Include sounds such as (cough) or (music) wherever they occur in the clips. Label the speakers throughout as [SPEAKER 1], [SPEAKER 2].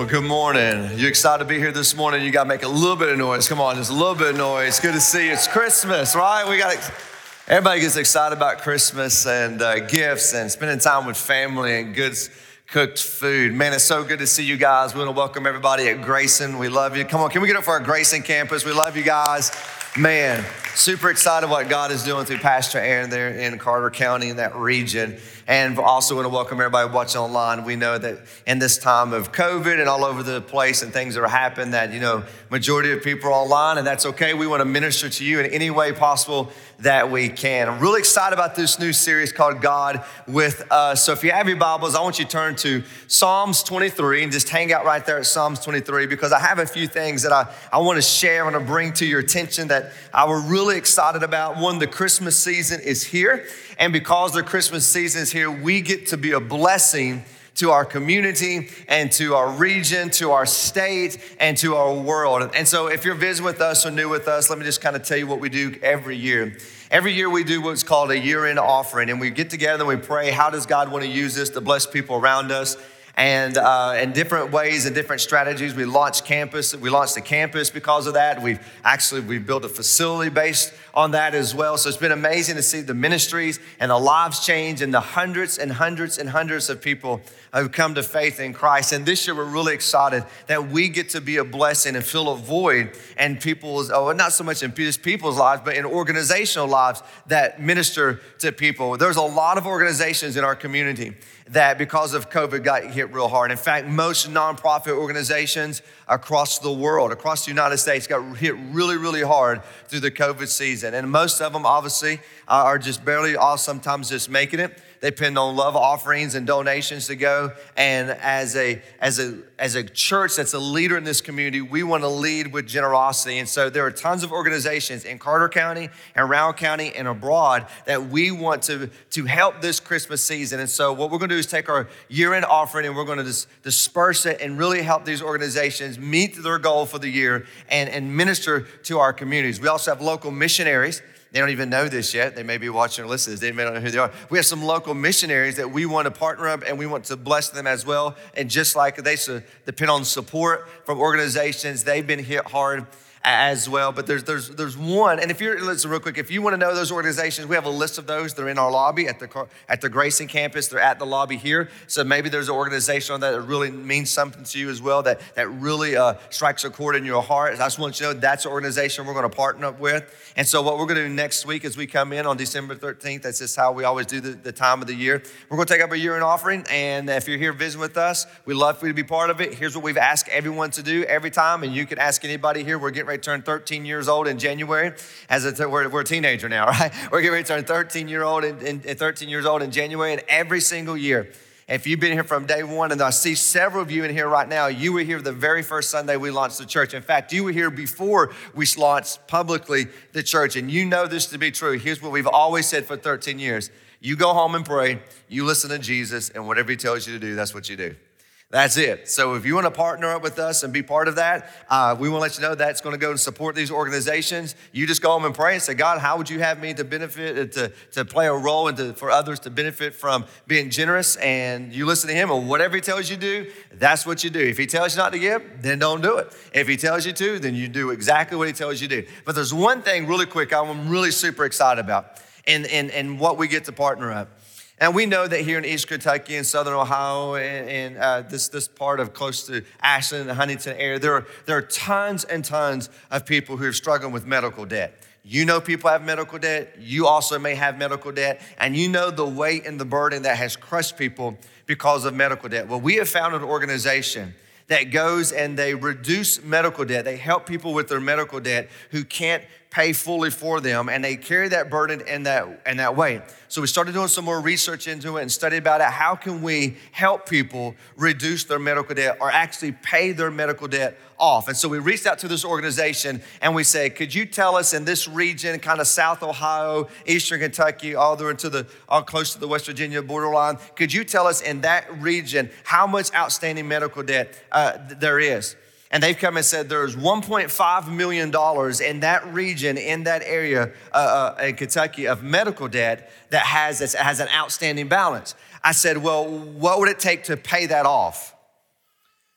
[SPEAKER 1] Well, good morning. You excited to be here this morning? You got to make a little bit of noise. Come on, just a little bit of noise. Good to see you. It's Christmas, right? We got everybody gets excited about Christmas and uh, gifts and spending time with family and good cooked food. Man, it's so good to see you guys. We want to welcome everybody at Grayson. We love you. Come on, can we get up for our Grayson campus? We love you guys. Man, super excited what God is doing through Pastor Aaron there in Carter County in that region. And also want to welcome everybody watching online. We know that in this time of COVID and all over the place and things that are happening that, you know, majority of people are online and that's okay. We want to minister to you in any way possible that we can. I'm really excited about this new series called God with Us. So if you have your Bibles, I want you to turn to Psalms 23 and just hang out right there at Psalms 23 because I have a few things that I, I want to share, I want to bring to your attention that I were really excited about. One, the Christmas season is here. And because the Christmas season is here, we get to be a blessing to our community and to our region, to our state, and to our world. And so, if you're visiting with us or new with us, let me just kind of tell you what we do every year. Every year, we do what's called a year end offering, and we get together and we pray, How does God want to use this to bless people around us? And uh, in different ways and different strategies. We launched campus. We launched the campus because of that. We've actually we built a facility based on that as well. So it's been amazing to see the ministries and the lives change and the hundreds and hundreds and hundreds of people who come to faith in Christ. And this year we're really excited that we get to be a blessing and fill a void in people's, oh, not so much in people's lives, but in organizational lives that minister to people. There's a lot of organizations in our community that because of COVID got hit real hard. In fact, most nonprofit organizations across the world, across the United States, got hit really, really hard through the COVID season. And most of them, obviously, are just barely off, sometimes just making it. They depend on love offerings and donations to go. And as a, as a, as a church that's a leader in this community, we want to lead with generosity. And so there are tons of organizations in Carter County and Rowan County and abroad that we want to, to help this Christmas season. And so what we're going to do is take our year-end offering and we're going to dis- disperse it and really help these organizations meet their goal for the year and, and minister to our communities. We also have local missionaries they don't even know this yet. They may be watching or listening. They may not know who they are. We have some local missionaries that we want to partner up and we want to bless them as well. And just like they depend on support from organizations, they've been hit hard as well. But there's there's there's one, and if you're listen real quick, if you want to know those organizations, we have a list of those. They're in our lobby at the at the Grayson campus. They're at the lobby here. So maybe there's an organization on that that really means something to you as well. That that really uh, strikes a chord in your heart. I just want you to know that's an organization we're going to partner up with. And so what we're going to do next week as we come in on December 13th, that's just how we always do the, the time of the year. We're going to take up a year in offering, and if you're here visiting with us, we'd love for you to be part of it. Here's what we've asked everyone to do every time, and you can ask anybody here. We're getting ready to turn 13 years old in January. As a, we're, we're a teenager now, (laughs) right? We're getting ready to turn 13 year old in, in, 13 years old in January, and every single year. If you've been here from day one, and I see several of you in here right now, you were here the very first Sunday we launched the church. In fact, you were here before we launched publicly the church, and you know this to be true. Here's what we've always said for 13 years you go home and pray, you listen to Jesus, and whatever he tells you to do, that's what you do. That's it. So if you want to partner up with us and be part of that, uh, we want to let you know that's going to go and support these organizations. You just go home and pray and say, God, how would you have me to benefit, uh, to, to play a role and to, for others to benefit from being generous? And you listen to Him, or whatever He tells you to do, that's what you do. If He tells you not to give, then don't do it. If He tells you to, then you do exactly what He tells you to do. But there's one thing, really quick, I'm really super excited about, and, and, and what we get to partner up. And we know that here in East Kentucky and Southern Ohio and, and uh, this, this part of close to Ashland and Huntington area, there are, there are tons and tons of people who are struggling with medical debt. You know people have medical debt. You also may have medical debt. And you know the weight and the burden that has crushed people because of medical debt. Well, we have founded an organization that goes and they reduce medical debt. They help people with their medical debt who can't pay fully for them, and they carry that burden in that, in that way. So we started doing some more research into it and studied about it. How can we help people reduce their medical debt or actually pay their medical debt off? And so we reached out to this organization and we said, could you tell us in this region, kind of South Ohio, Eastern Kentucky, all the way to the all close to the West Virginia borderline, could you tell us in that region how much outstanding medical debt uh, there is? And they've come and said there's $1.5 million in that region, in that area uh, uh, in Kentucky of medical debt that has, has an outstanding balance. I said, well, what would it take to pay that off?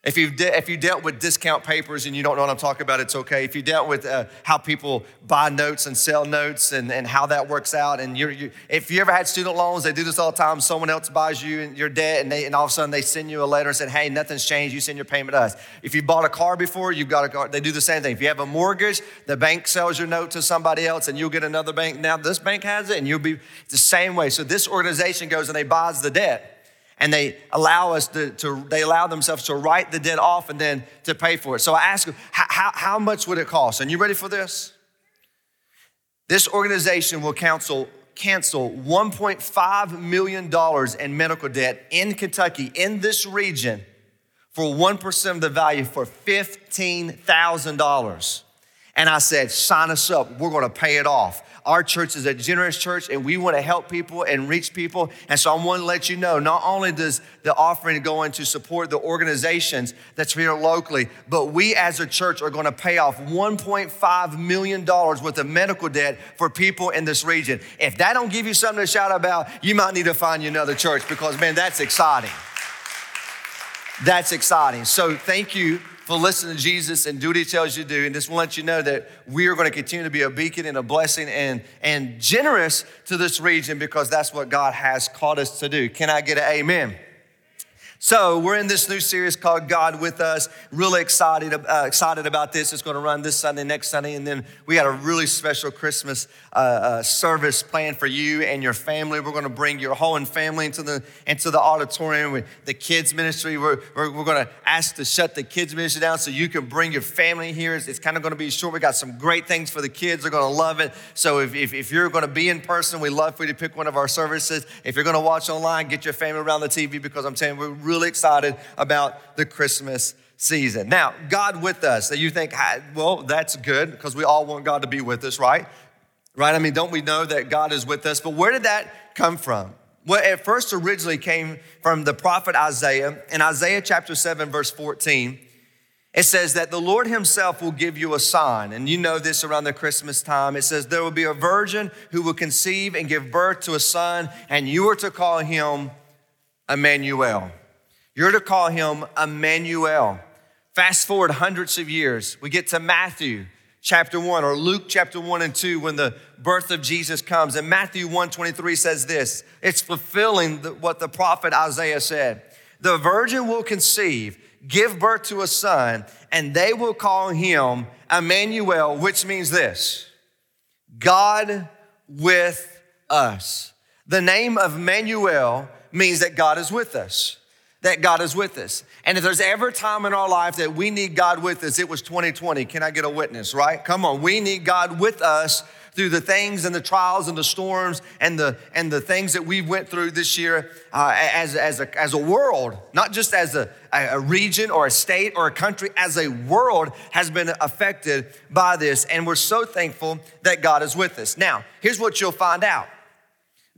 [SPEAKER 1] If you've, de- if you dealt with discount papers and you don't know what I'm talking about, it's okay. If you dealt with uh, how people buy notes and sell notes and, and how that works out, and you're, you, if you ever had student loans, they do this all the time. Someone else buys you your debt, and, they, and all of a sudden they send you a letter and said, "Hey, nothing's changed. You send your payment to us." If you bought a car before, you've got a car. They do the same thing. If you have a mortgage, the bank sells your note to somebody else, and you'll get another bank. Now this bank has it, and you'll be the same way. So this organization goes and they buys the debt and they allow us to, to, they allow themselves to write the debt off and then to pay for it. So I ask them, how, how much would it cost? And you ready for this? This organization will counsel, cancel $1.5 million in medical debt in Kentucky, in this region, for 1% of the value for $15,000. And I said, sign us up. We're going to pay it off. Our church is a generous church and we want to help people and reach people. And so I want to let you know not only does the offering go in to support the organizations that's here locally, but we as a church are going to pay off $1.5 million worth of medical debt for people in this region. If that don't give you something to shout about, you might need to find you another church because, man, that's exciting. That's exciting. So thank you for listening to Jesus and do what he tells you to do. And just want you know that we are going to continue to be a beacon and a blessing and, and generous to this region because that's what God has called us to do. Can I get an amen? So we're in this new series called God with Us. Really excited, uh, excited about this. It's going to run this Sunday, next Sunday, and then we got a really special Christmas uh, uh, service planned for you and your family. We're going to bring your whole family into the into the auditorium with the kids ministry. We're, we're, we're going to ask to shut the kids ministry down so you can bring your family here. It's, it's kind of going to be short. We got some great things for the kids. They're going to love it. So if, if, if you're going to be in person, we love for you to pick one of our services. If you're going to watch online, get your family around the TV because I'm saying we're really really excited about the Christmas season. Now, God with us, that you think, well, that's good because we all want God to be with us, right? Right? I mean, don't we know that God is with us? But where did that come from? Well, it first originally came from the prophet Isaiah. In Isaiah chapter 7, verse 14, it says that the Lord Himself will give you a sign. And you know this around the Christmas time. It says, There will be a virgin who will conceive and give birth to a son, and you are to call him Emmanuel. You're to call him Emmanuel. Fast forward hundreds of years, we get to Matthew chapter 1 or Luke chapter 1 and 2 when the birth of Jesus comes. And Matthew 1 23 says this it's fulfilling the, what the prophet Isaiah said. The virgin will conceive, give birth to a son, and they will call him Emmanuel, which means this God with us. The name of Emmanuel means that God is with us that God is with us. And if there's ever a time in our life that we need God with us, it was 2020. Can I get a witness, right? Come on, we need God with us through the things and the trials and the storms and the and the things that we went through this year uh, as, as, a, as a world, not just as a, a region or a state or a country, as a world has been affected by this. And we're so thankful that God is with us. Now, here's what you'll find out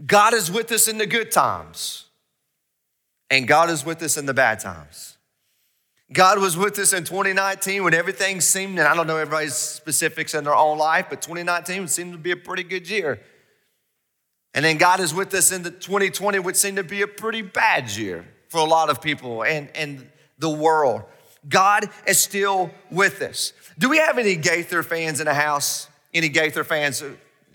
[SPEAKER 1] God is with us in the good times. And God is with us in the bad times. God was with us in 2019 when everything seemed, and I don't know everybody's specifics in their own life, but 2019 seemed to be a pretty good year. And then God is with us in the 2020, which seemed to be a pretty bad year for a lot of people and, and the world. God is still with us. Do we have any Gaither fans in the house? Any Gaither fans?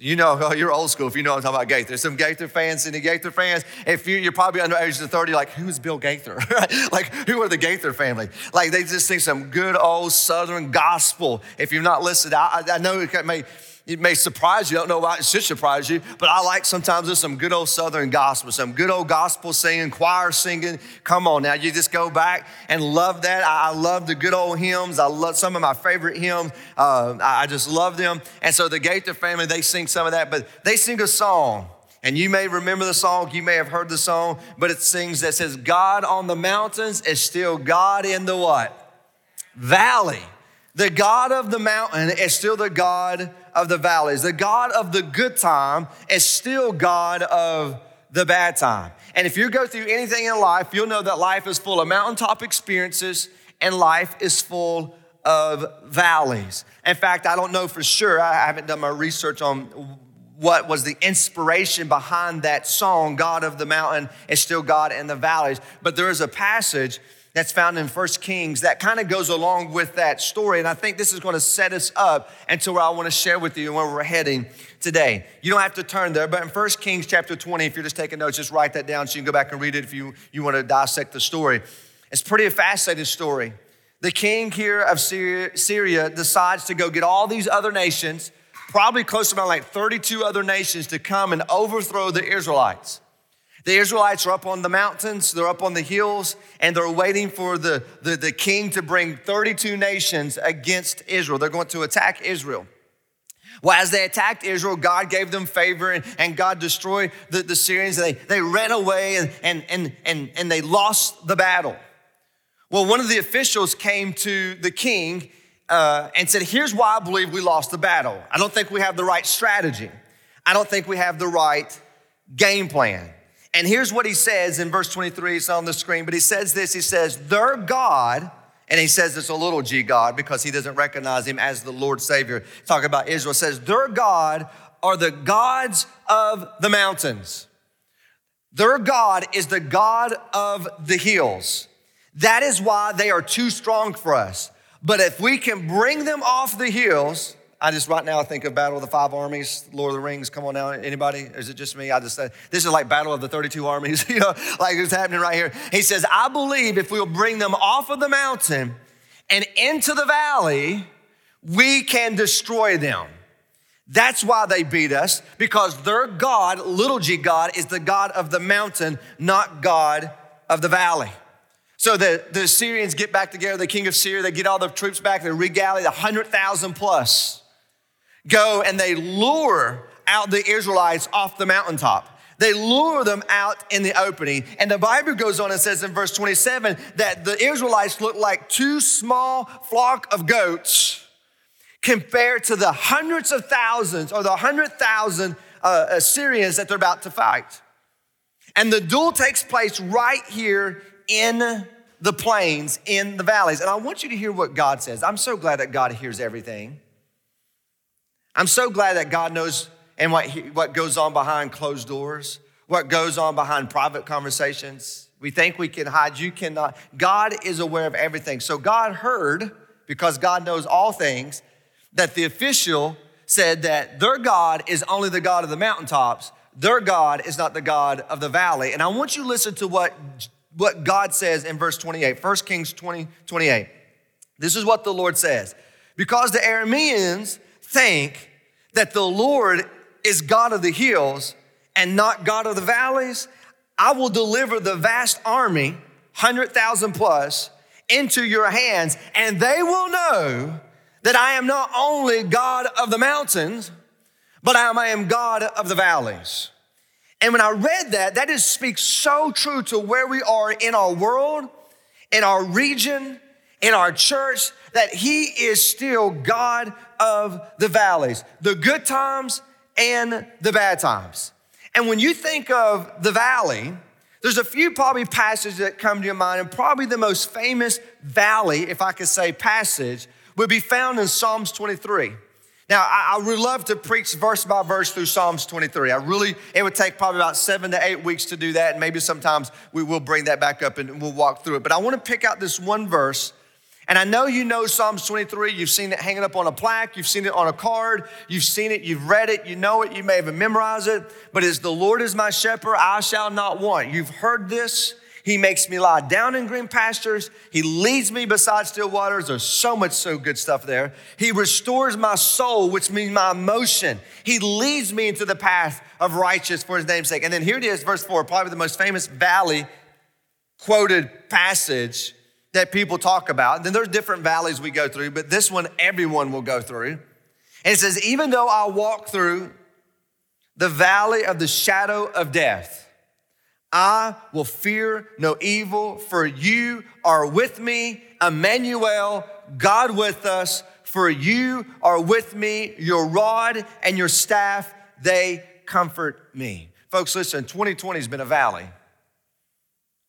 [SPEAKER 1] You know, oh, (laughs) you're old school if you know what I'm talking about Gaither. Some Gaither fans, any Gaither fans? If you, are probably under age of 30, like, who's Bill Gaither? (laughs) like, who are the Gaither family? Like, they just sing some good old Southern gospel. If you've not listened, I, I know it may it may surprise you. I don't know why it should surprise you, but I like sometimes there's some good old Southern gospel, some good old gospel singing, choir singing. Come on now, you just go back and love that. I, love the good old hymns. I love some of my favorite hymns. Uh, I just love them. And so the Gaither family, they sing some of that, but they sing a song. And you may remember the song, you may have heard the song, but it sings that says, God on the mountains is still God in the what? Valley. The God of the mountain is still the God of the valleys. The God of the good time is still God of the bad time. And if you go through anything in life, you'll know that life is full of mountaintop experiences and life is full of valleys. In fact, I don't know for sure, I haven't done my research on what was the inspiration behind that song, God of the mountain is still God in the valleys. But there is a passage that's found in First Kings that kind of goes along with that story. And I think this is going to set us up into where I want to share with you and where we're heading today. You don't have to turn there, but in First Kings chapter 20, if you're just taking notes, just write that down so you can go back and read it if you, you want to dissect the story. It's pretty a fascinating story. The king here of Syria, Syria decides to go get all these other nations, probably close to about like 32 other nations, to come and overthrow the Israelites. The Israelites are up on the mountains, they're up on the hills, and they're waiting for the, the, the, king to bring 32 nations against Israel. They're going to attack Israel. Well, as they attacked Israel, God gave them favor and, and God destroyed the, the Syrians. They, they ran away and, and, and, and, and they lost the battle. Well, one of the officials came to the king uh, and said, Here's why I believe we lost the battle. I don't think we have the right strategy, I don't think we have the right game plan. And here's what he says in verse 23, it's on the screen, but he says this he says, Their God, and he says it's a little g God because he doesn't recognize him as the Lord Savior. Talking about Israel, says, Their God are the gods of the mountains. Their God is the God of the hills. That is why they are too strong for us. But if we can bring them off the hills, I just right now I think of Battle of the Five Armies, Lord of the Rings. Come on now, anybody? Is it just me? I just uh, this is like Battle of the 32 Armies, (laughs) you know, like it's happening right here. He says, I believe if we'll bring them off of the mountain and into the valley, we can destroy them. That's why they beat us, because their God, little g God, is the God of the mountain, not God of the valley. So the, the Syrians get back together, the king of Syria, they get all the troops back, they regally the 100,000 plus go and they lure out the Israelites off the mountaintop. They lure them out in the opening. And the Bible goes on and says in verse 27 that the Israelites look like two small flock of goats compared to the hundreds of thousands or the hundred thousand uh, Assyrians that they're about to fight. And the duel takes place right here in the plains, in the valleys. And I want you to hear what God says. I'm so glad that God hears everything. I'm so glad that God knows and what, he, what goes on behind closed doors, what goes on behind private conversations. We think we can hide, you cannot. God is aware of everything. So God heard, because God knows all things, that the official said that their God is only the God of the mountaintops, their God is not the God of the valley. And I want you to listen to what, what God says in verse 28, 1 Kings 20, 28. This is what the Lord says. Because the Arameans think that the Lord is God of the hills and not God of the valleys, I will deliver the vast army, 100,000 plus, into your hands, and they will know that I am not only God of the mountains, but I am God of the valleys. And when I read that, that just speaks so true to where we are in our world, in our region, in our church, that He is still God of the valleys, the good times and the bad times. And when you think of the valley, there's a few probably passages that come to your mind, and probably the most famous valley, if I could say passage, would be found in Psalms 23. Now, I, I, would love to preach verse by verse through Psalms 23. I really, it would take probably about seven to eight weeks to do that, and maybe sometimes we will bring that back up and we'll walk through it. But I want to pick out this one verse and I know you know Psalms 23. You've seen it hanging up on a plaque. You've seen it on a card. You've seen it. You've read it. You know it. You may have memorized it. But as the Lord is my shepherd, I shall not want. You've heard this. He makes me lie down in green pastures. He leads me beside still waters. There's so much so good stuff there. He restores my soul, which means my emotion. He leads me into the path of righteousness for his name's sake. And then here it is, verse four, probably the most famous valley quoted passage that people talk about. And then there's different valleys we go through, but this one everyone will go through. And it says, even though I walk through the valley of the shadow of death, I will fear no evil, for you are with me, Emmanuel, God with us, for you are with me, your rod and your staff, they comfort me. Folks, listen, 2020 has been a valley.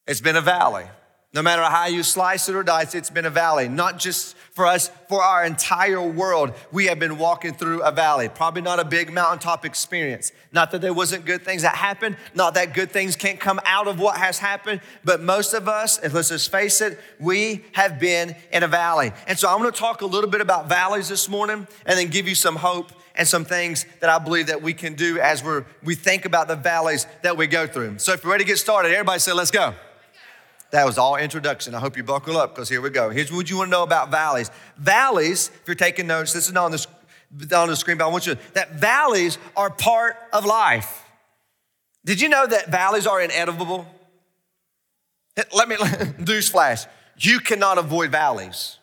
[SPEAKER 1] It's been a valley. No matter how you slice it or dice, it's been a valley. Not just for us, for our entire world, we have been walking through a valley. Probably not a big mountaintop experience. Not that there wasn't good things that happened, not that good things can't come out of what has happened, but most of us, and let's just face it, we have been in a valley. And so I'm gonna talk a little bit about valleys this morning and then give you some hope and some things that I believe that we can do as we're we think about the valleys that we go through. So if you're ready to get started, everybody say, let's go. That was all introduction. I hope you buckle up because here we go. Here's what you want to know about valleys. Valleys, if you're taking notes, this is not on the, on the screen, but I want you to, that valleys are part of life. Did you know that valleys are inedible? Let me, (laughs) newsflash, you cannot avoid valleys.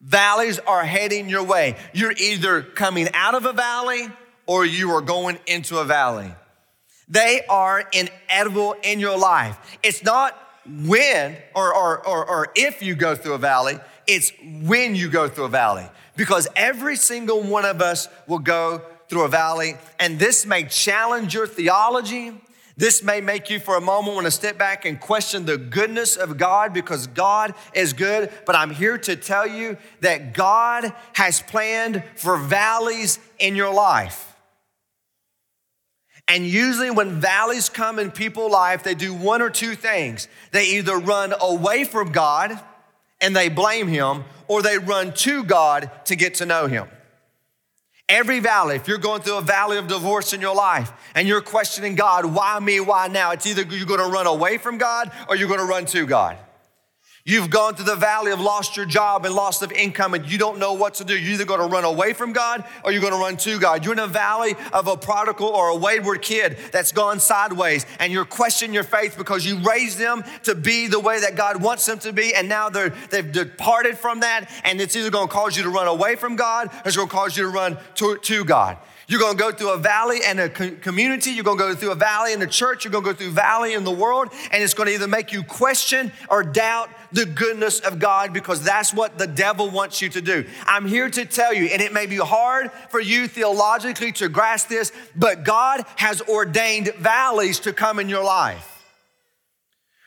[SPEAKER 1] Valleys are heading your way. You're either coming out of a valley or you are going into a valley. They are inevitable in your life. It's not when or, or, or, or if you go through a valley, it's when you go through a valley. Because every single one of us will go through a valley, and this may challenge your theology. This may make you for a moment want to step back and question the goodness of God because God is good. But I'm here to tell you that God has planned for valleys in your life. And usually, when valleys come in people's life, they do one or two things. They either run away from God and they blame Him, or they run to God to get to know Him. Every valley, if you're going through a valley of divorce in your life and you're questioning God, why me, why now? It's either you're gonna run away from God or you're gonna run to God. You've gone through the valley of lost your job and loss of income and you don't know what to do. You're either going to run away from God or you're going to run to God. You're in a valley of a prodigal or a wayward kid that's gone sideways and you're questioning your faith because you raised them to be the way that God wants them to be and now they're, they've departed from that and it's either going to cause you to run away from God or it's going to cause you to run to, to God. You're gonna go through a valley and a community. You're gonna go through a valley in the church. You're gonna go through valley in the world. And it's gonna either make you question or doubt the goodness of God because that's what the devil wants you to do. I'm here to tell you, and it may be hard for you theologically to grasp this, but God has ordained valleys to come in your life.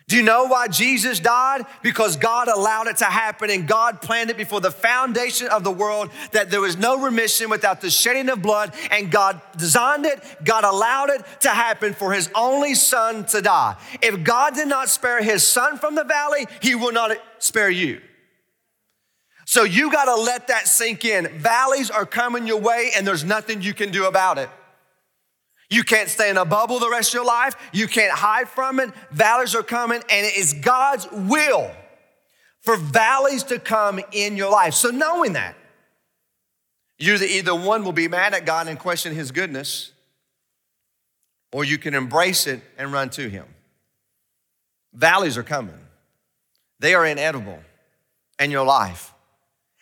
[SPEAKER 1] Do you know why Jesus died? Because God allowed it to happen and God planned it before the foundation of the world that there was no remission without the shedding of blood and God designed it, God allowed it to happen for his only son to die. If God did not spare his son from the valley, he will not spare you. So you got to let that sink in. Valleys are coming your way and there's nothing you can do about it. You can't stay in a bubble the rest of your life. You can't hide from it. Valleys are coming, and it is God's will for valleys to come in your life. So, knowing that, you either one will be mad at God and question his goodness, or you can embrace it and run to him. Valleys are coming, they are inedible in your life.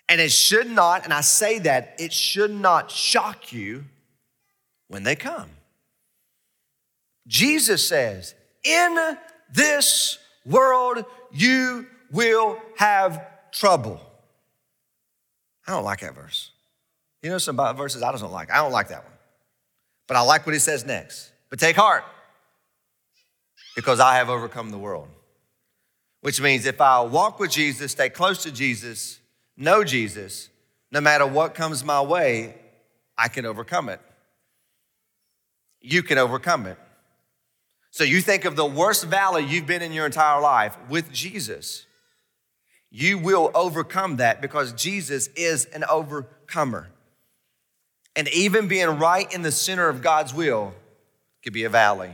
[SPEAKER 1] And it should not, and I say that, it should not shock you when they come. Jesus says, In this world you will have trouble. I don't like that verse. You know some verses I don't like. I don't like that one. But I like what he says next. But take heart, because I have overcome the world. Which means if I walk with Jesus, stay close to Jesus, know Jesus, no matter what comes my way, I can overcome it. You can overcome it. So you think of the worst valley you've been in your entire life with Jesus. You will overcome that because Jesus is an overcomer. And even being right in the center of God's will could be a valley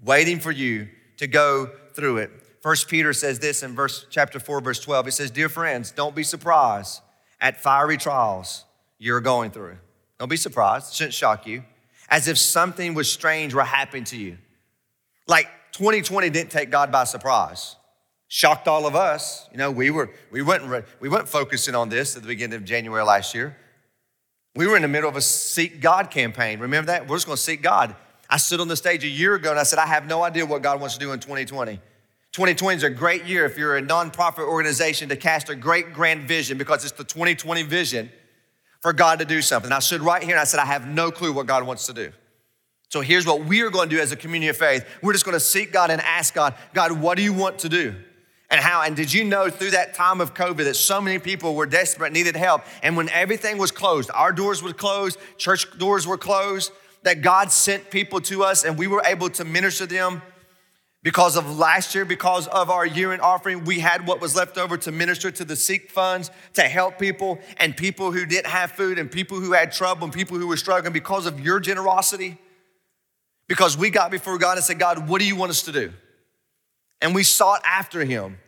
[SPEAKER 1] waiting for you to go through it. First Peter says this in verse chapter 4 verse 12. It says, "Dear friends, don't be surprised at fiery trials you're going through. Don't be surprised, it shouldn't shock you, as if something was strange were happening to you." Like 2020 didn't take God by surprise. Shocked all of us. You know, we were we weren't we weren't focusing on this at the beginning of January last year. We were in the middle of a seek God campaign. Remember that? We're just going to seek God. I stood on the stage a year ago and I said, I have no idea what God wants to do in 2020. 2020 is a great year if you're a nonprofit organization to cast a great grand vision because it's the 2020 vision for God to do something. I stood right here and I said, I have no clue what God wants to do. So here's what we are going to do as a community of faith. We're just going to seek God and ask God, God, what do you want to do? And how, and did you know through that time of COVID that so many people were desperate, needed help? And when everything was closed, our doors were closed, church doors were closed, that God sent people to us and we were able to minister to them because of last year, because of our year in offering, we had what was left over to minister to the seek funds, to help people and people who didn't have food and people who had trouble and people who were struggling because of your generosity. Because we got before God and said, God, what do you want us to do? And we sought after Him.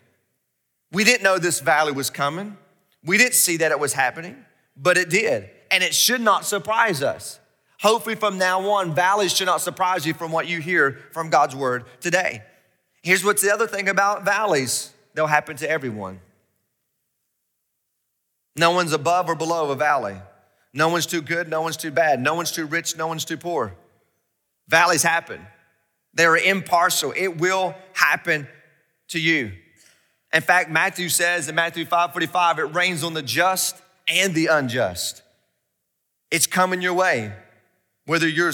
[SPEAKER 1] We didn't know this valley was coming. We didn't see that it was happening, but it did. And it should not surprise us. Hopefully, from now on, valleys should not surprise you from what you hear from God's word today. Here's what's the other thing about valleys they'll happen to everyone. No one's above or below a valley. No one's too good, no one's too bad. No one's too rich, no one's too poor. Valleys happen. They're impartial. It will happen to you. In fact, Matthew says in Matthew 5:45, it rains on the just and the unjust. It's coming your way. Whether you're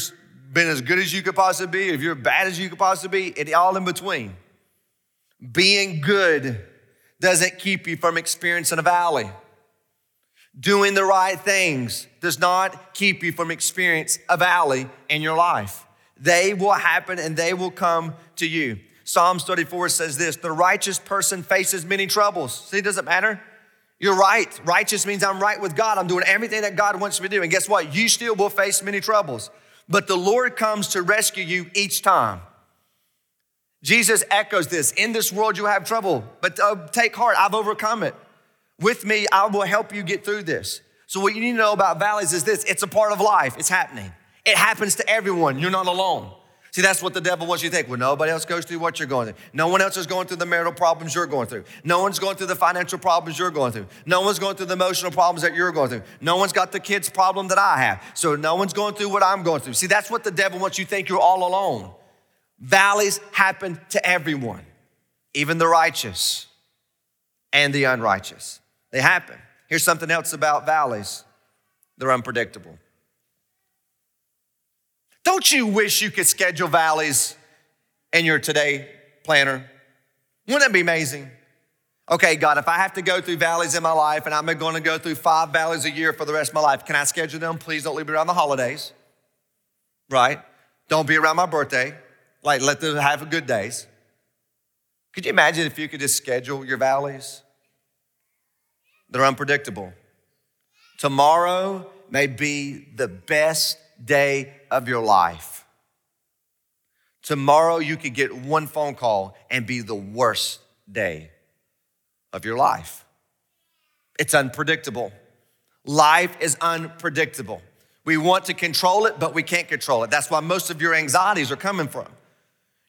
[SPEAKER 1] been as good as you could possibly be, if you're bad as you could possibly be, it all in between. Being good doesn't keep you from experiencing a valley. Doing the right things does not keep you from experiencing a valley in your life. They will happen and they will come to you. Psalms 34 says this the righteous person faces many troubles. See, it doesn't matter. You're right. Righteous means I'm right with God. I'm doing everything that God wants me to do. And guess what? You still will face many troubles, but the Lord comes to rescue you each time. Jesus echoes this In this world, you have trouble, but uh, take heart, I've overcome it. With me, I will help you get through this. So, what you need to know about valleys is this it's a part of life, it's happening. It happens to everyone. You're not alone. See, that's what the devil wants you to think. Well, nobody else goes through what you're going through. No one else is going through the marital problems you're going through. No one's going through the financial problems you're going through. No one's going through the emotional problems that you're going through. No one's got the kids' problem that I have. So no one's going through what I'm going through. See, that's what the devil wants you to think you're all alone. Valleys happen to everyone, even the righteous and the unrighteous. They happen. Here's something else about valleys they're unpredictable. Don't you wish you could schedule valleys in your today planner? Wouldn't that be amazing? Okay, God, if I have to go through valleys in my life and I'm going to go through five valleys a year for the rest of my life, can I schedule them? Please don't leave me around the holidays, right? Don't be around my birthday. Like, let them have good days. Could you imagine if you could just schedule your valleys? They're unpredictable. Tomorrow may be the best day of your life. Tomorrow, you could get one phone call and be the worst day of your life. It's unpredictable. Life is unpredictable. We want to control it, but we can't control it. That's why most of your anxieties are coming from.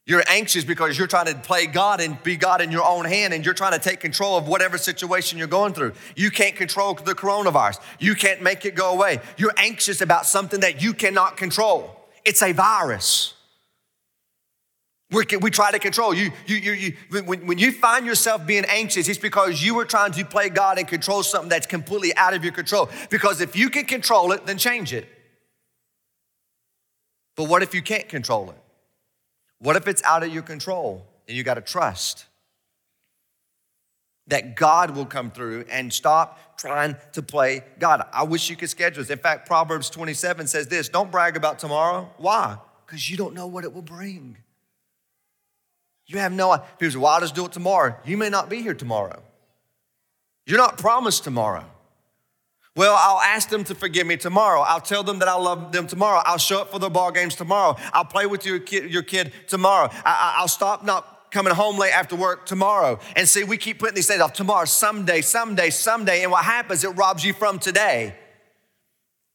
[SPEAKER 1] You're anxious because you're trying to play God and be God in your own hand, and you're trying to take control of whatever situation you're going through. You can't control the coronavirus, you can't make it go away. You're anxious about something that you cannot control. It's a virus. we we try to control you. you, you, you when, when you find yourself being anxious, it's because you were trying to play God and control something that's completely out of your control. Because if you can control it, then change it. But what if you can't control it? What if it's out of your control? And you got to trust that God will come through and stop trying to play God. I wish you could schedule this. In fact, Proverbs 27 says this don't brag about tomorrow. Why? Because you don't know what it will bring. You have no idea. People say, well, I'll just do it tomorrow. You may not be here tomorrow. You're not promised tomorrow. Well, I'll ask them to forgive me tomorrow. I'll tell them that I love them tomorrow. I'll show up for their ball games tomorrow. I'll play with your kid, your kid tomorrow. I, will stop not coming home late after work tomorrow. And see, we keep putting these things off tomorrow, someday, someday, someday. And what happens, it robs you from today.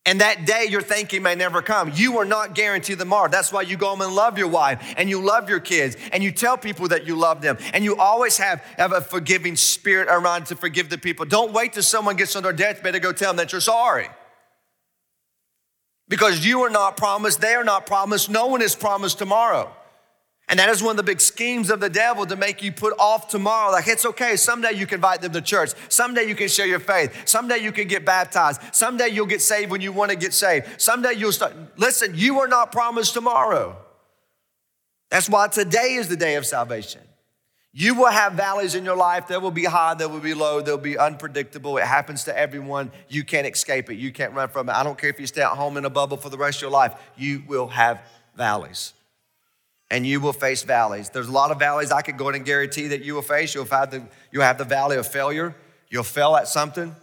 [SPEAKER 1] And that day you're thinking may never come. You are not guaranteed the tomorrow. That's why you go home and love your wife and you love your kids and you tell people that you love them and you always have, have a forgiving spirit around to forgive the people. Don't wait till someone gets on their deathbed to go tell them that you're sorry. Because you are not promised, they are not promised, no one is promised tomorrow. And that is one of the big schemes of the devil to make you put off tomorrow. Like, it's okay. Someday you can invite them to church. Someday you can share your faith. Someday you can get baptized. Someday you'll get saved when you want to get saved. Someday you'll start. Listen, you are not promised tomorrow. That's why today is the day of salvation. You will have valleys in your life. There will be high, there will be low, there will be unpredictable. It happens to everyone. You can't escape it. You can't run from it. I don't care if you stay at home in a bubble for the rest of your life, you will have valleys. And you will face valleys. There's a lot of valleys I could go in and guarantee that you will face. You'll have the, you'll have the valley of failure. You'll fail at something.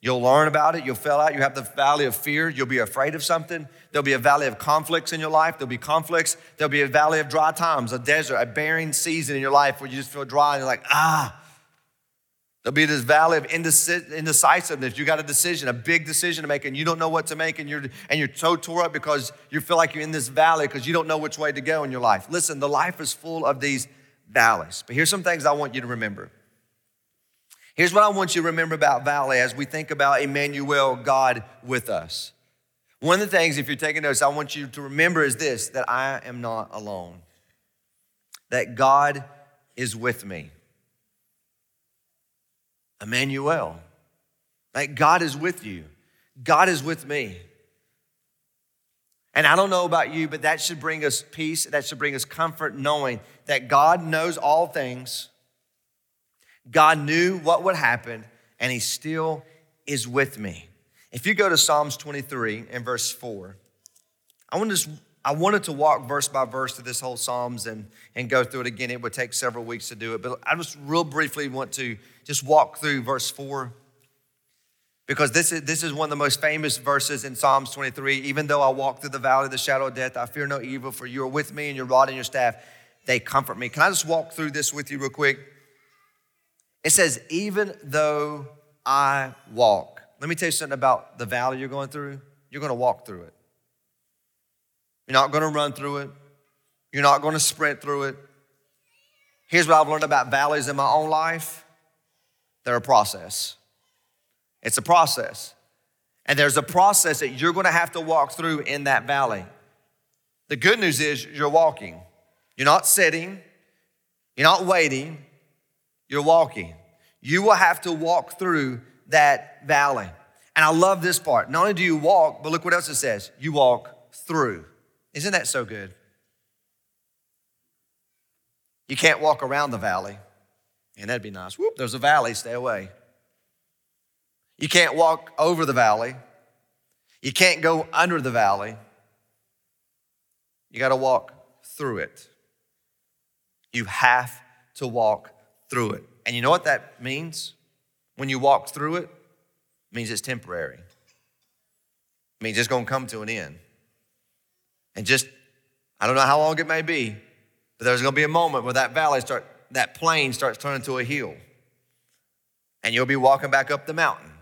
[SPEAKER 1] You'll learn about it. You'll fail out. You have the valley of fear. You'll be afraid of something. There'll be a valley of conflicts in your life. There'll be conflicts. There'll be a valley of dry times, a desert, a barren season in your life where you just feel dry and you're like, ah. There'll be this valley of indecisiveness. You got a decision, a big decision to make, and you don't know what to make, and you're and you're so tore up because you feel like you're in this valley because you don't know which way to go in your life. Listen, the life is full of these valleys. But here's some things I want you to remember. Here's what I want you to remember about Valley as we think about Emmanuel, God with us. One of the things, if you're taking notes, I want you to remember is this that I am not alone, that God is with me. Emmanuel, Like God is with you, God is with me. And I don't know about you, but that should bring us peace, that should bring us comfort, knowing that God knows all things God knew what would happen, and He still is with me. If you go to Psalms 23 and verse 4, I, want to, I wanted to walk verse by verse through this whole Psalms and, and go through it again. It would take several weeks to do it, but I just real briefly want to just walk through verse 4 because this is, this is one of the most famous verses in Psalms 23. Even though I walk through the valley of the shadow of death, I fear no evil, for you are with me, and your rod and your staff, they comfort me. Can I just walk through this with you real quick? It says, even though I walk. Let me tell you something about the valley you're going through. You're going to walk through it. You're not going to run through it. You're not going to sprint through it. Here's what I've learned about valleys in my own life they're a process. It's a process. And there's a process that you're going to have to walk through in that valley. The good news is you're walking. You're not sitting. You're not waiting. You're walking. You will have to walk through that valley. And I love this part. Not only do you walk, but look what else it says you walk through. Isn't that so good? You can't walk around the valley, and that'd be nice. Whoop, there's a valley, stay away. You can't walk over the valley. You can't go under the valley. You got to walk through it. You have to walk through it. And you know what that means? When you walk through it, it means it's temporary. It means it's going to come to an end. And just, I don't know how long it may be, but there's going to be a moment where that valley start, that plain starts turning to a hill. And you'll be walking back up the mountain.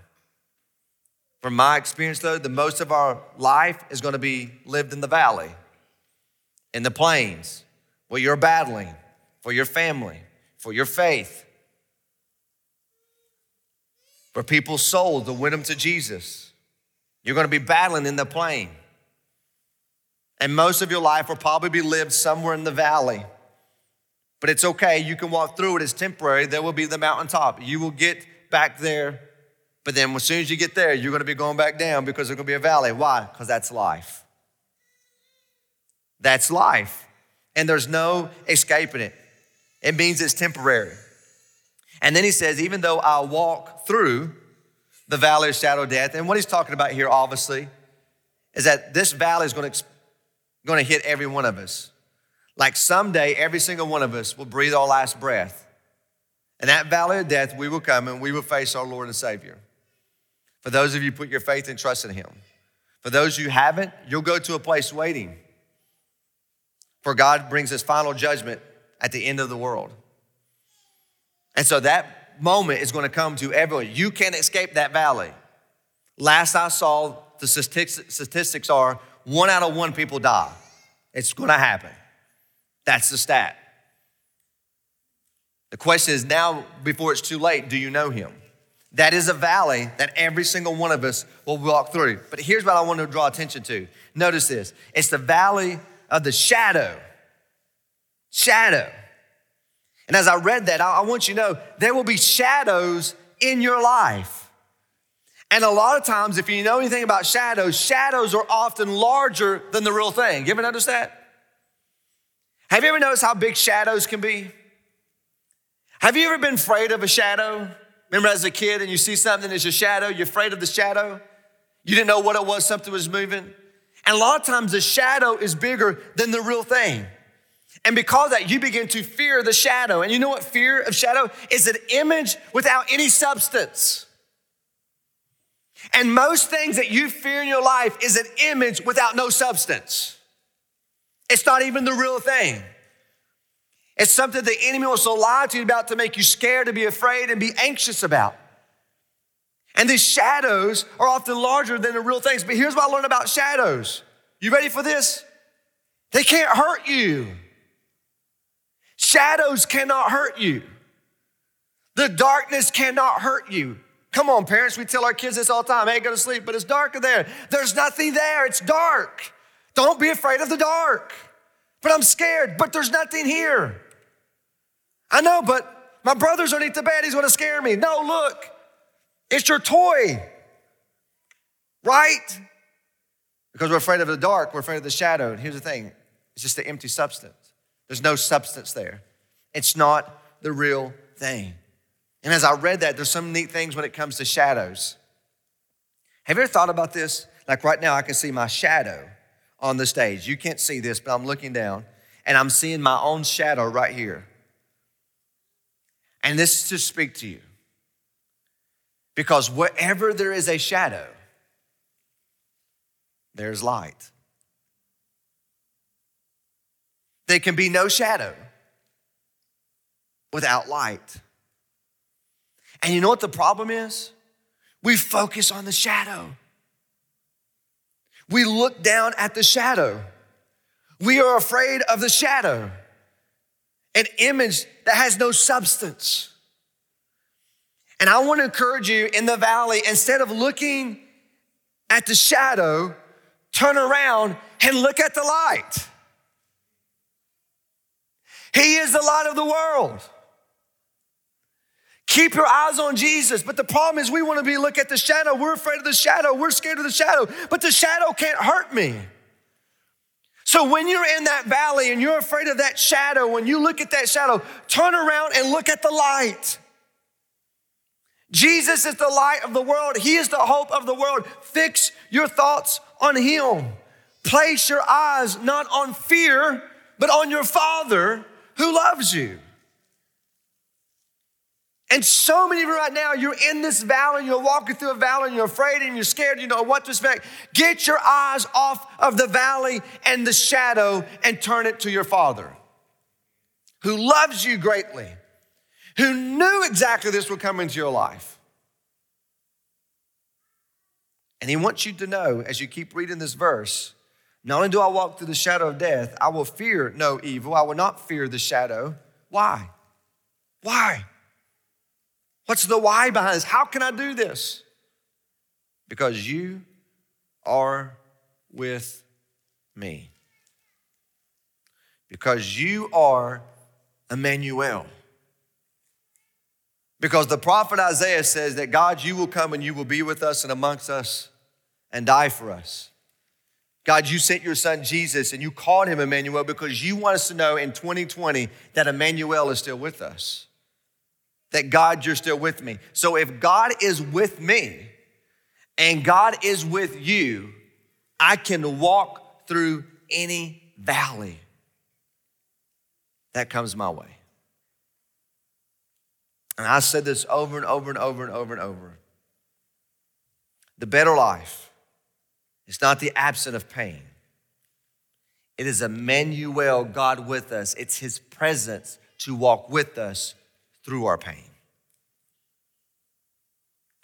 [SPEAKER 1] From my experience, though, the most of our life is going to be lived in the valley, in the plains, where you're battling for your family, for your faith, for people's souls to win them to Jesus. You're going to be battling in the plain. And most of your life will probably be lived somewhere in the valley. But it's okay. You can walk through it. It's temporary. There will be the mountaintop. You will get back there. But then as soon as you get there, you're going to be going back down because there's going to be a valley. Why? Because that's life. That's life. And there's no escaping it. It means it's temporary. And then he says, even though I walk through the valley of shadow death, and what he's talking about here, obviously, is that this valley is going to, going to hit every one of us. Like someday, every single one of us will breathe our last breath. And that valley of death, we will come and we will face our Lord and Savior. For those of you put your faith and trust in Him. For those you haven't, you'll go to a place waiting. For God brings His final judgment at the end of the world. And so that moment is going to come to everyone. You can't escape that valley. Last I saw, the statistics are one out of one people die. It's going to happen. That's the stat. The question is now, before it's too late, do you know him? That is a valley that every single one of us will walk through. But here's what I want to draw attention to. Notice this it's the valley of the shadow shadow. And as I read that, I want you to know there will be shadows in your life. And a lot of times, if you know anything about shadows, shadows are often larger than the real thing. You ever notice that? Have you ever noticed how big shadows can be? Have you ever been afraid of a shadow? Remember as a kid and you see something, it's a shadow, you're afraid of the shadow? You didn't know what it was, something was moving. And a lot of times the shadow is bigger than the real thing. And because that, you begin to fear the shadow. And you know what fear of shadow is? An image without any substance. And most things that you fear in your life is an image without no substance. It's not even the real thing. It's something the enemy wants to lie to you about to make you scared, to be afraid, and be anxious about. And these shadows are often larger than the real things. But here's what I learned about shadows. You ready for this? They can't hurt you. Shadows cannot hurt you. The darkness cannot hurt you. Come on, parents, we tell our kids this all the time. Hey, go to sleep, but it's dark there. There's nothing there, it's dark. Don't be afraid of the dark. But I'm scared, but there's nothing here. I know, but my brother's underneath the bed, he's gonna scare me. No, look, it's your toy, right? Because we're afraid of the dark, we're afraid of the shadow. And here's the thing it's just an empty substance. There's no substance there. It's not the real thing. And as I read that, there's some neat things when it comes to shadows. Have you ever thought about this? Like right now, I can see my shadow on the stage. You can't see this, but I'm looking down and I'm seeing my own shadow right here. And this is to speak to you. Because wherever there is a shadow, there's light. There can be no shadow without light. And you know what the problem is? We focus on the shadow. We look down at the shadow. We are afraid of the shadow, an image that has no substance. And I want to encourage you in the valley, instead of looking at the shadow, turn around and look at the light. He is the light of the world. Keep your eyes on Jesus. But the problem is, we want to be look at the shadow. We're afraid of the shadow. We're scared of the shadow. But the shadow can't hurt me. So when you're in that valley and you're afraid of that shadow, when you look at that shadow, turn around and look at the light. Jesus is the light of the world. He is the hope of the world. Fix your thoughts on Him. Place your eyes not on fear, but on your Father who loves you. And so many of you right now, you're in this valley, you're walking through a valley, and you're afraid and you're scared, you know what to expect. Get your eyes off of the valley and the shadow and turn it to your Father who loves you greatly, who knew exactly this would come into your life. And He wants you to know as you keep reading this verse not only do I walk through the shadow of death, I will fear no evil. I will not fear the shadow. Why? Why? What's the why behind this? How can I do this? Because you are with me. Because you are Emmanuel. Because the prophet Isaiah says that God, you will come and you will be with us and amongst us and die for us. God, you sent your son Jesus and you called him Emmanuel because you want us to know in 2020 that Emmanuel is still with us that God, you're still with me. So if God is with me and God is with you, I can walk through any valley that comes my way. And I said this over and over and over and over and over. The better life is not the absence of pain. It is Emmanuel, God with us. It's his presence to walk with us through our pain.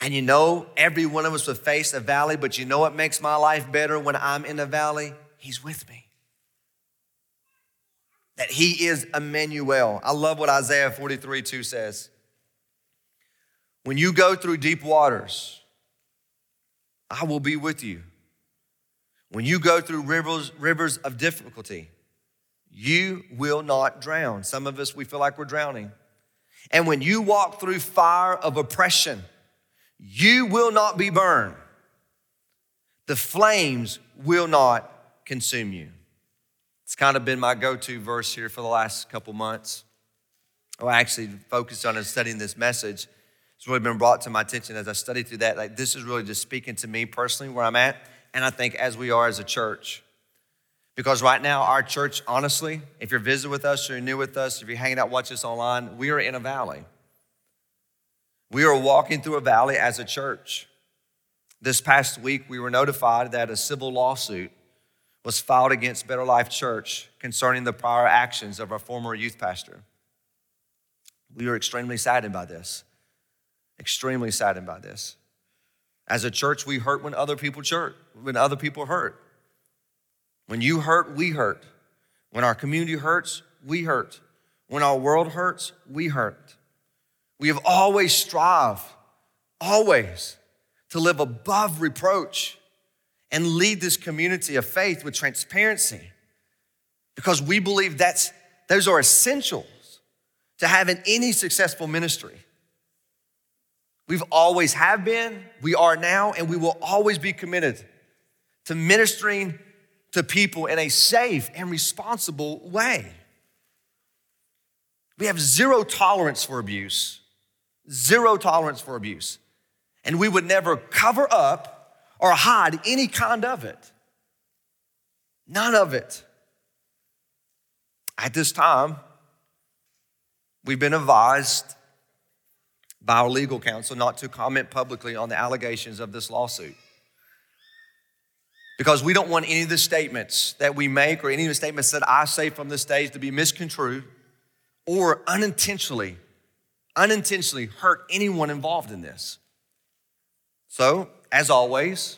[SPEAKER 1] And you know, every one of us will face a valley, but you know what makes my life better when I'm in a valley? He's with me. That He is Emmanuel. I love what Isaiah 43 2 says. When you go through deep waters, I will be with you. When you go through rivers, rivers of difficulty, you will not drown. Some of us, we feel like we're drowning. And when you walk through fire of oppression, you will not be burned. The flames will not consume you. It's kind of been my go to verse here for the last couple months. oh, I actually focused on and studying this message. It's really been brought to my attention as I studied through that. Like, this is really just speaking to me personally where I'm at, and I think as we are as a church. Because right now, our church, honestly, if you're visiting with us or you're new with us, if you're hanging out, watch us online, we are in a valley. We are walking through a valley as a church. This past week, we were notified that a civil lawsuit was filed against Better Life Church concerning the prior actions of our former youth pastor. We are extremely saddened by this. Extremely saddened by this. As a church, we hurt when other people hurt, when other people hurt. When you hurt, we hurt. When our community hurts, we hurt. When our world hurts, we hurt. We have always strived, always, to live above reproach and lead this community of faith with transparency because we believe that's those are essentials to having any successful ministry. We've always have been, we are now, and we will always be committed to ministering to people in a safe and responsible way. We have zero tolerance for abuse, zero tolerance for abuse. And we would never cover up or hide any kind of it. None of it. At this time, we've been advised by our legal counsel not to comment publicly on the allegations of this lawsuit. Because we don't want any of the statements that we make or any of the statements that I say from the stage to be misconstrued or unintentionally, unintentionally hurt anyone involved in this. So, as always,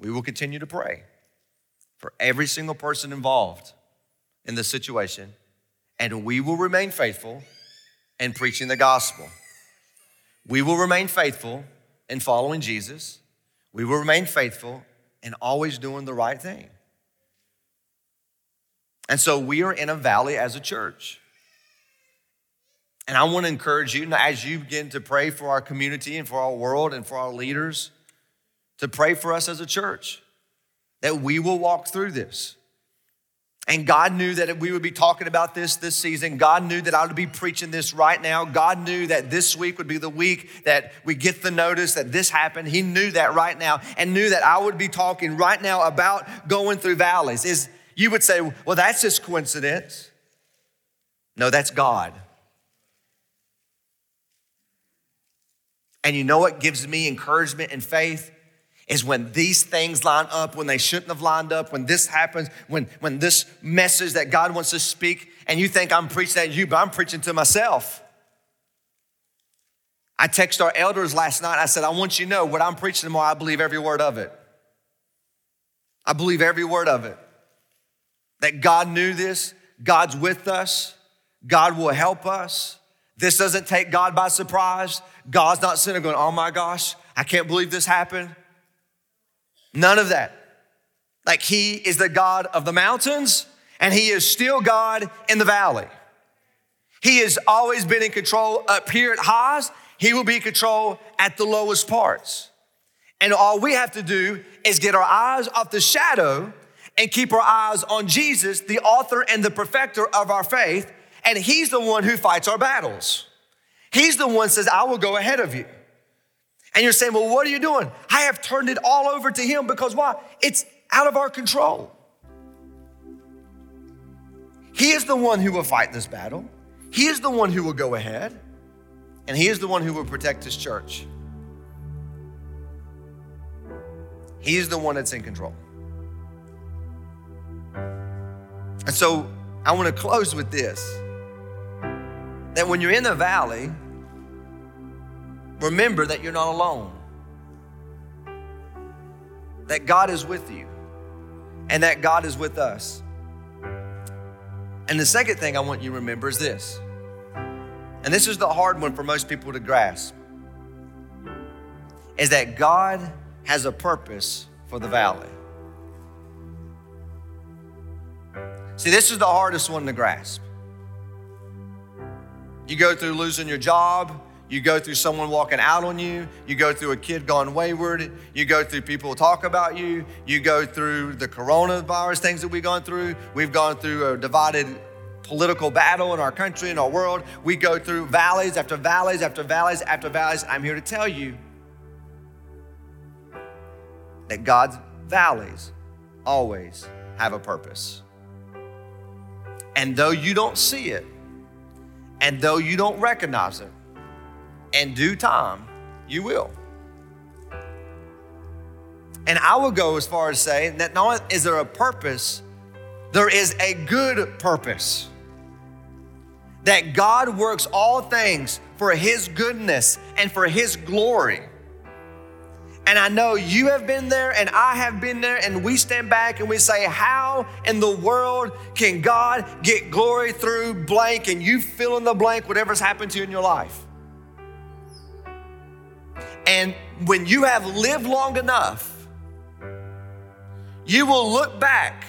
[SPEAKER 1] we will continue to pray for every single person involved in the situation, and we will remain faithful in preaching the gospel. We will remain faithful in following Jesus. We will remain faithful in always doing the right thing. And so we are in a valley as a church. And I want to encourage you as you begin to pray for our community and for our world and for our leaders to pray for us as a church that we will walk through this. And God knew that we would be talking about this this season. God knew that I would be preaching this right now. God knew that this week would be the week that we get the notice that this happened. He knew that right now and knew that I would be talking right now about going through valleys. Is you would say, well, that's just coincidence. No, that's God. And you know what gives me encouragement and faith? Is when these things line up, when they shouldn't have lined up, when this happens, when, when this message that God wants to speak, and you think I'm preaching at you, but I'm preaching to myself. I texted our elders last night. I said, I want you to know what I'm preaching tomorrow, I believe every word of it. I believe every word of it. That God knew this, God's with us, God will help us. This doesn't take God by surprise. God's not sitting going, oh my gosh, I can't believe this happened. None of that. Like he is the God of the mountains and he is still God in the valley. He has always been in control up here at highs. He will be in control at the lowest parts. And all we have to do is get our eyes off the shadow and keep our eyes on Jesus, the author and the perfecter of our faith. And he's the one who fights our battles. He's the one says, I will go ahead of you. And you're saying, well, what are you doing? I have turned it all over to Him because why? It's out of our control. He is the one who will fight this battle, He is the one who will go ahead, and He is the one who will protect His church. He is the one that's in control. And so I want to close with this that when you're in the valley, remember that you're not alone, that God is with you, and that God is with us. And the second thing I want you to remember is this, and this is the hard one for most people to grasp, is that God has a purpose for the valley. See, this is the hardest one to grasp. You go through losing your job, you go through someone walking out on you. You go through a kid gone wayward. You go through people talk about you. You go through the coronavirus things that we've gone through. We've gone through a divided political battle in our country, in our world. We go through valleys after valleys after valleys after valleys. I'm here to tell you that God's valleys always have a purpose. And though you don't see it, and though you don't recognize it, in due time, you will. And I will go as far as saying that not only is there a purpose, there is a good purpose. That God works all things for His goodness and for His glory. And I know you have been there and I have been there, and we stand back and we say, How in the world can God get glory through blank? And you fill in the blank, whatever's happened to you in your life. And when you have lived long enough, you will look back.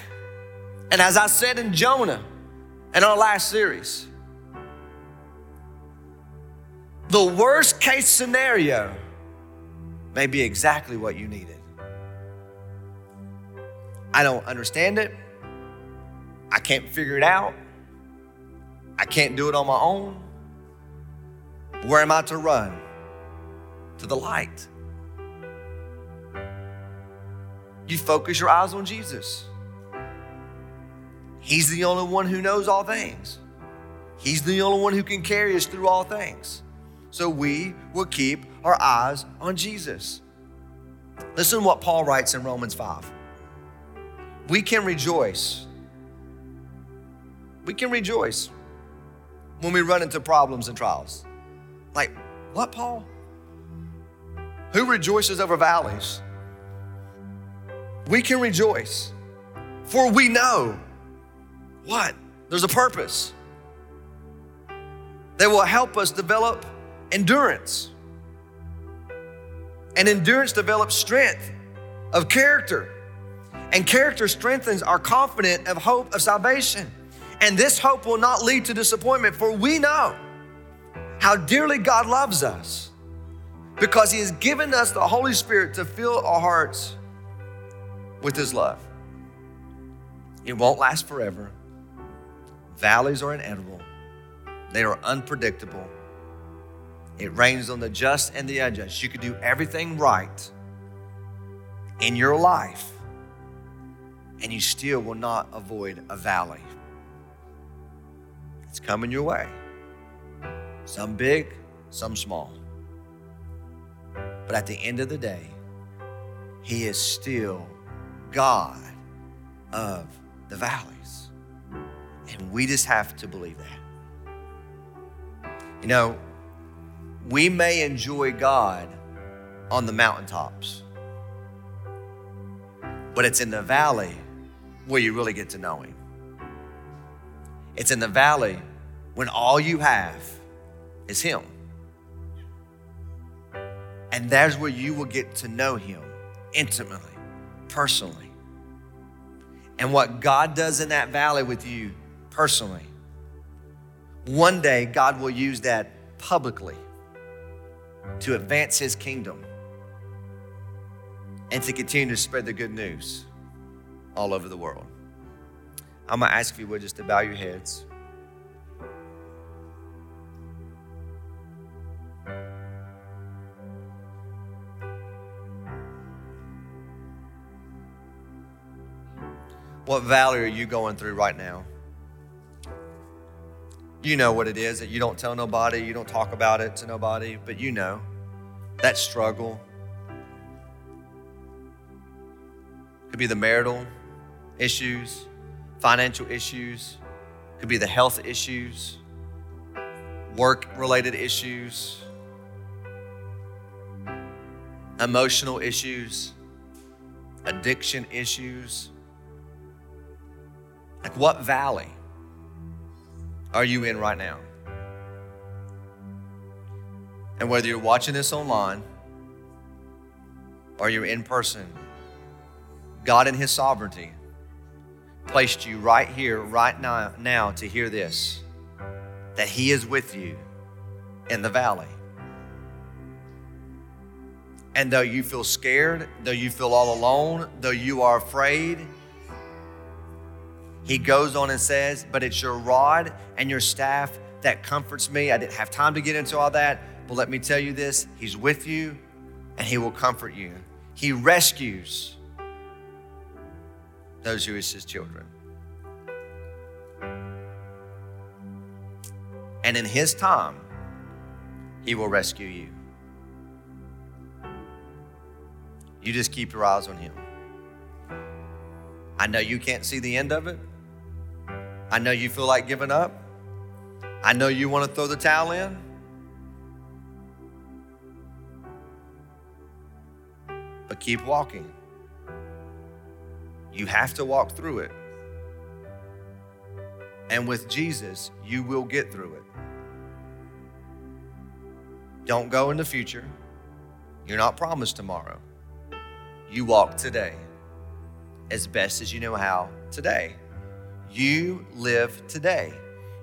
[SPEAKER 1] And as I said in Jonah in our last series, the worst case scenario may be exactly what you needed. I don't understand it. I can't figure it out. I can't do it on my own. Where am I to run? To the light. You focus your eyes on Jesus. He's the only one who knows all things. He's the only one who can carry us through all things. So we will keep our eyes on Jesus. Listen to what Paul writes in Romans 5. We can rejoice. We can rejoice when we run into problems and trials. Like, what, Paul? Who rejoices over valleys? We can rejoice, for we know what? There's a purpose that will help us develop endurance. And endurance develops strength of character. And character strengthens our confidence of hope of salvation. And this hope will not lead to disappointment, for we know how dearly God loves us because He has given us the Holy Spirit to fill our hearts with His love. It won't last forever. Valleys are inedible, they are unpredictable. It rains on the just and the unjust. You could do everything right in your life, and you still will not avoid a valley. It's coming your way. Some big, some small. But at the end of the day, He is still God of the valleys. And we just have to believe that. You know, we may enjoy God on the mountaintops, but it's in the valley where you really get to know Him. It's in the valley when all you have is Him. And that's where you will get to know Him intimately, personally. And what God does in that valley with you personally, one day God will use that publicly to advance his kingdom and to continue to spread the good news all over the world. I'm going to ask you would just to bow your heads. What valley are you going through right now? You know what it is that you don't tell nobody, you don't talk about it to nobody, but you know that struggle. Could be the marital issues, financial issues, could be the health issues, work related issues, emotional issues, addiction issues. Like, what valley? are you in right now? And whether you're watching this online or you're in person, God in His sovereignty placed you right here, right now, now to hear this that He is with you in the valley. And though you feel scared, though you feel all alone, though you are afraid, He goes on and says, But it's your rod and your staff that comforts me. I didn't have time to get into all that, but let me tell you this He's with you and He will comfort you. He rescues those who is His children. And in His time, He will rescue you. You just keep your eyes on Him. I know you can't see the end of it. I know you feel like giving up. I know you want to throw the towel in. But keep walking. You have to walk through it. And with Jesus, you will get through it. Don't go in the future. You're not promised tomorrow. You walk today as best as you know how today. You live today.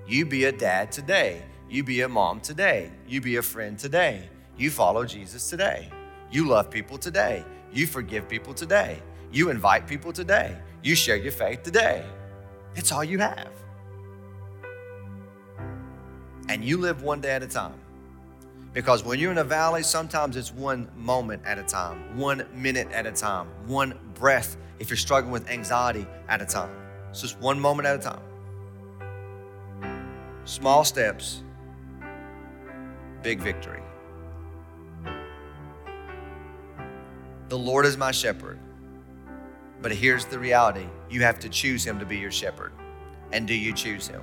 [SPEAKER 1] You be a dad today. You be a mom today. You be a friend today. You follow Jesus today. You love people today. You forgive people today. You invite people today. You share your faith today. It's all you have. And you live one day at a time. Because when you're in a valley, sometimes it's one moment at a time, one minute at a time, one breath if you're struggling with anxiety at a time. It's just one moment at a time. Small steps, big victory. The Lord is my shepherd. But here's the reality you have to choose Him to be your shepherd. And do you choose Him?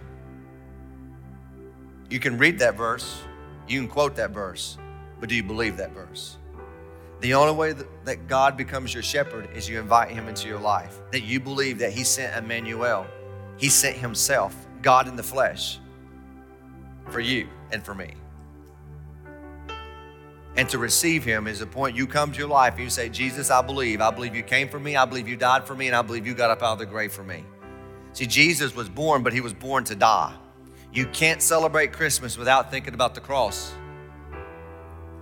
[SPEAKER 1] You can read that verse, you can quote that verse, but do you believe that verse? The only way that God becomes your shepherd is you invite him into your life. That you believe that he sent Emmanuel. He sent himself, God in the flesh, for you and for me. And to receive him is the point you come to your life and you say, Jesus, I believe. I believe you came for me. I believe you died for me. And I believe you got up out of the grave for me. See, Jesus was born, but he was born to die. You can't celebrate Christmas without thinking about the cross.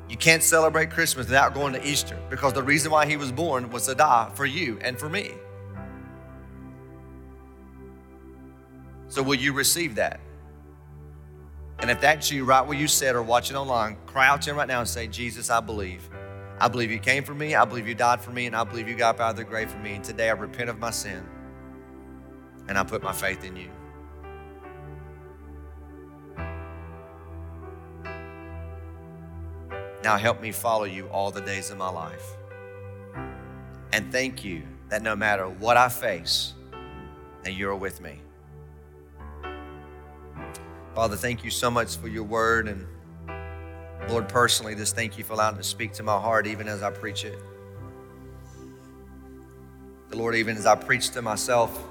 [SPEAKER 1] You can't celebrate Christmas without going to Easter because the reason why he was born was to die for you and for me. So, will you receive that? And if that's you, right where you sit or watching online, to him right now and say, Jesus, I believe. I believe you came for me. I believe you died for me. And I believe you got out of the grave for me. And today I repent of my sin. And I put my faith in you. Now help me follow you all the days of my life. And thank you that no matter what I face, that you're with me. Father, thank you so much for your word. And Lord, personally, just thank you for allowing to speak to my heart even as I preach it. The Lord, even as I preach to myself,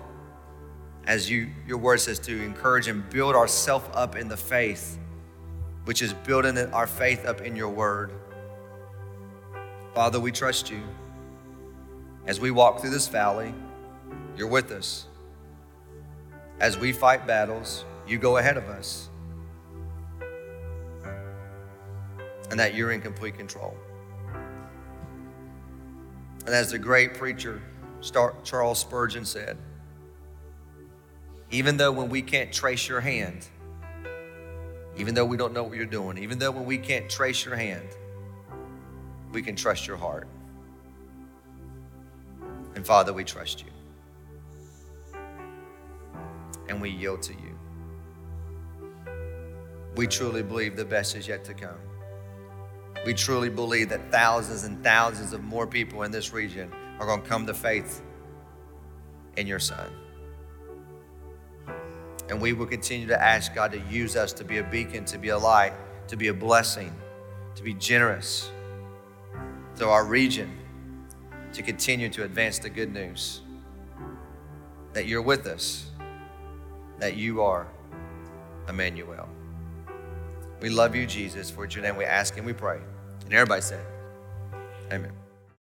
[SPEAKER 1] as you your word says to encourage and build ourselves up in the faith which is building our faith up in your word. Father, we trust you. As we walk through this valley, you're with us. As we fight battles, you go ahead of us. And that you're in complete control. And as the great preacher Charles Spurgeon said, even though when we can't trace your hand, even though we don't know what you're doing, even though when we can't trace your hand, we can trust your heart. And Father, we trust you. And we yield to you. We truly believe the best is yet to come. We truly believe that thousands and thousands of more people in this region are going to come to faith in your Son. And we will continue to ask God to use us to be a beacon, to be a light, to be a blessing, to be generous to our region, to continue to advance the good news that you're with us, that you are Emmanuel. We love you, Jesus. For your name we ask and we pray. And everybody said, Amen.